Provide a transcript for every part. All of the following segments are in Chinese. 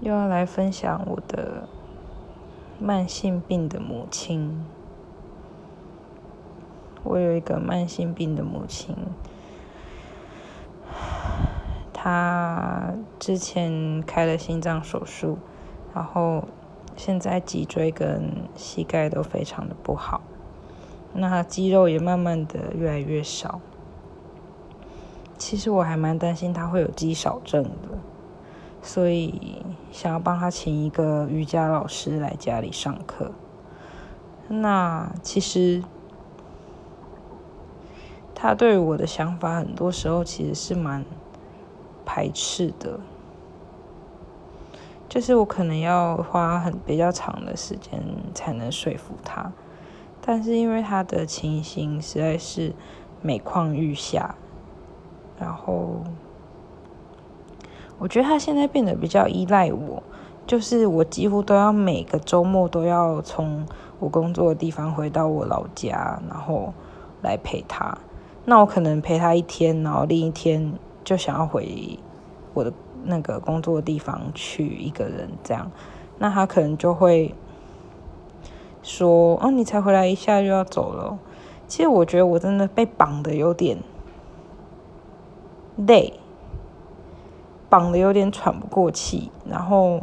又要来分享我的慢性病的母亲。我有一个慢性病的母亲，她之前开了心脏手术，然后现在脊椎跟膝盖都非常的不好，那肌肉也慢慢的越来越少。其实我还蛮担心她会有肌少症的，所以想要帮他请一个瑜伽老师来家里上课。那其实。他对我的想法，很多时候其实是蛮排斥的，就是我可能要花很比较长的时间才能说服他，但是因为他的情形实在是每况愈下，然后我觉得他现在变得比较依赖我，就是我几乎都要每个周末都要从我工作的地方回到我老家，然后来陪他。那我可能陪他一天，然后另一天就想要回我的那个工作的地方去一个人这样，那他可能就会说：“哦，你才回来一下就要走了。”其实我觉得我真的被绑的有点累，绑的有点喘不过气。然后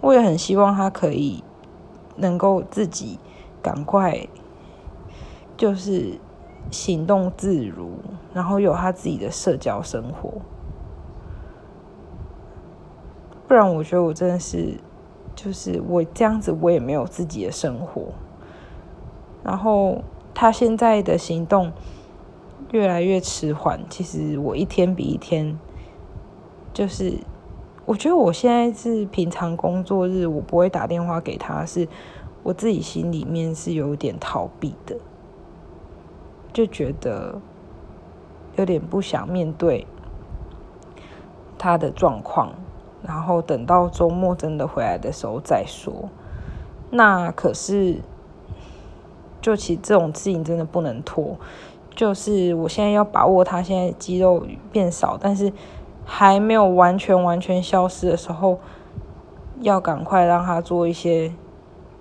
我也很希望他可以能够自己赶快就是。行动自如，然后有他自己的社交生活，不然我觉得我真的是，就是我这样子，我也没有自己的生活。然后他现在的行动越来越迟缓，其实我一天比一天，就是我觉得我现在是平常工作日，我不会打电话给他，是我自己心里面是有点逃避的。就觉得有点不想面对他的状况，然后等到周末真的回来的时候再说。那可是，就其实这种事情真的不能拖。就是我现在要把握他现在肌肉变少，但是还没有完全完全消失的时候，要赶快让他做一些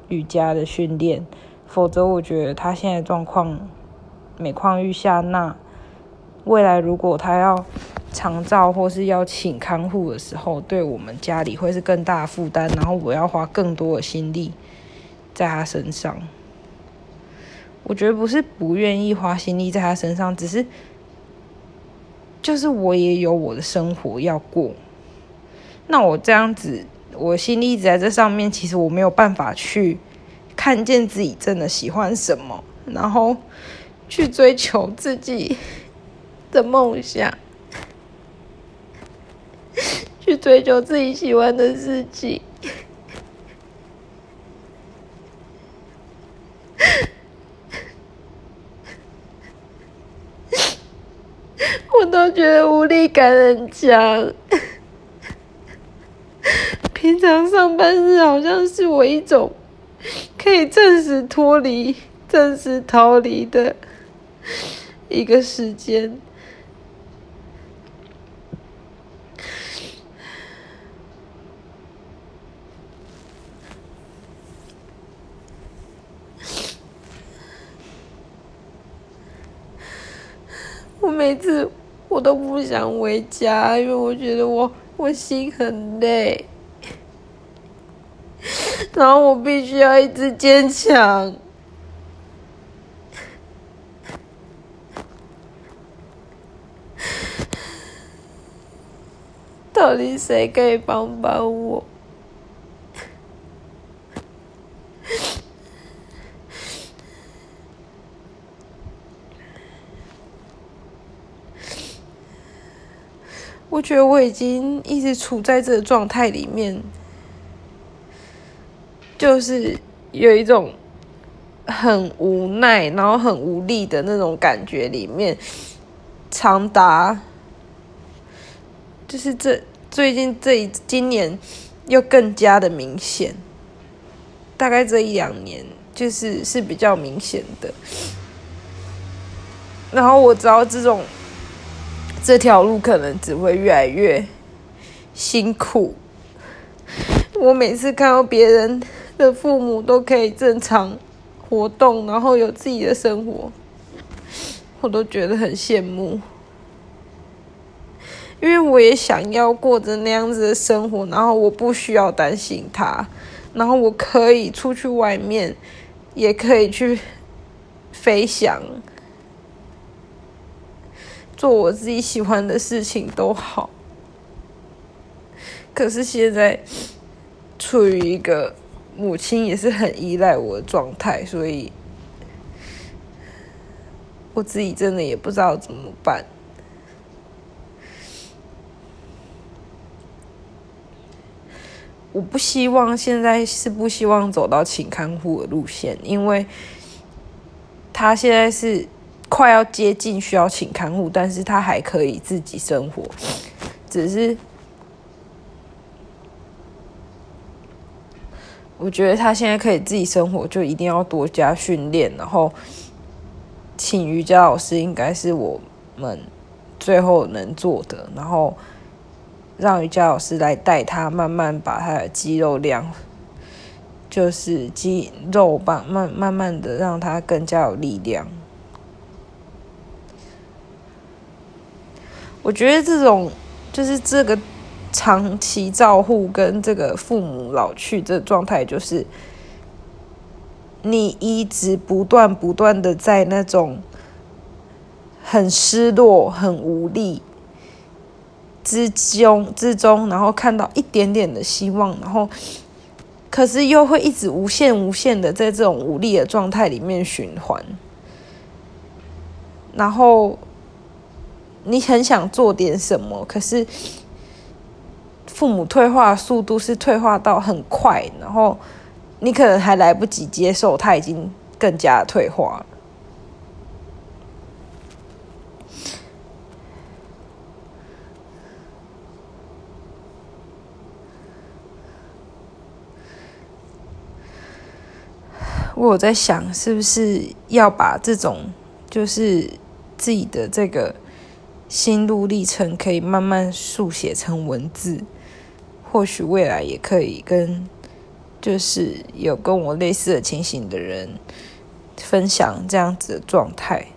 瑜伽的训练，否则我觉得他现在状况。每况愈下，那未来如果他要长照或是要请看护的时候，对我们家里会是更大的负担，然后我要花更多的心力在他身上。我觉得不是不愿意花心力在他身上，只是就是我也有我的生活要过。那我这样子，我心里一直在这上面，其实我没有办法去看见自己真的喜欢什么，然后。去追求自己的梦想，去追求自己喜欢的事情，我都觉得无力感很强。平常上班日好像是我一种 可以暂时脱离、暂时逃离的。一个时间，我每次我都不想回家，因为我觉得我我心很累，然后我必须要一直坚强。到底谁可以帮帮我？我觉得我已经一直处在这个状态里面，就是有一种很无奈，然后很无力的那种感觉里面，长达。就是这最近这一今年又更加的明显，大概这一两年就是是比较明显的。然后我知道这种这条路可能只会越来越辛苦，我每次看到别人的父母都可以正常活动，然后有自己的生活，我都觉得很羡慕。因为我也想要过着那样子的生活，然后我不需要担心他，然后我可以出去外面，也可以去飞翔，做我自己喜欢的事情都好。可是现在处于一个母亲也是很依赖我的状态，所以我自己真的也不知道怎么办。我不希望现在是不希望走到请看护的路线，因为他现在是快要接近需要请看护，但是他还可以自己生活，只是。我觉得他现在可以自己生活，就一定要多加训练，然后请瑜伽老师应该是我们最后能做的，然后让瑜伽老师来带他，慢慢把他的肌肉量，就是肌肉吧，慢慢慢的让他更加有力量。我觉得这种就是这个。长期照护跟这个父母老去这状态，就是你一直不断不断的在那种很失落、很无力之中之中，然后看到一点点的希望，然后可是又会一直无限无限的在这种无力的状态里面循环，然后你很想做点什么，可是。父母退化速度是退化到很快，然后你可能还来不及接受，他已经更加退化了。我在想，是不是要把这种就是自己的这个心路历程，可以慢慢速写成文字。或许未来也可以跟，就是有跟我类似的情形的人分享这样子的状态。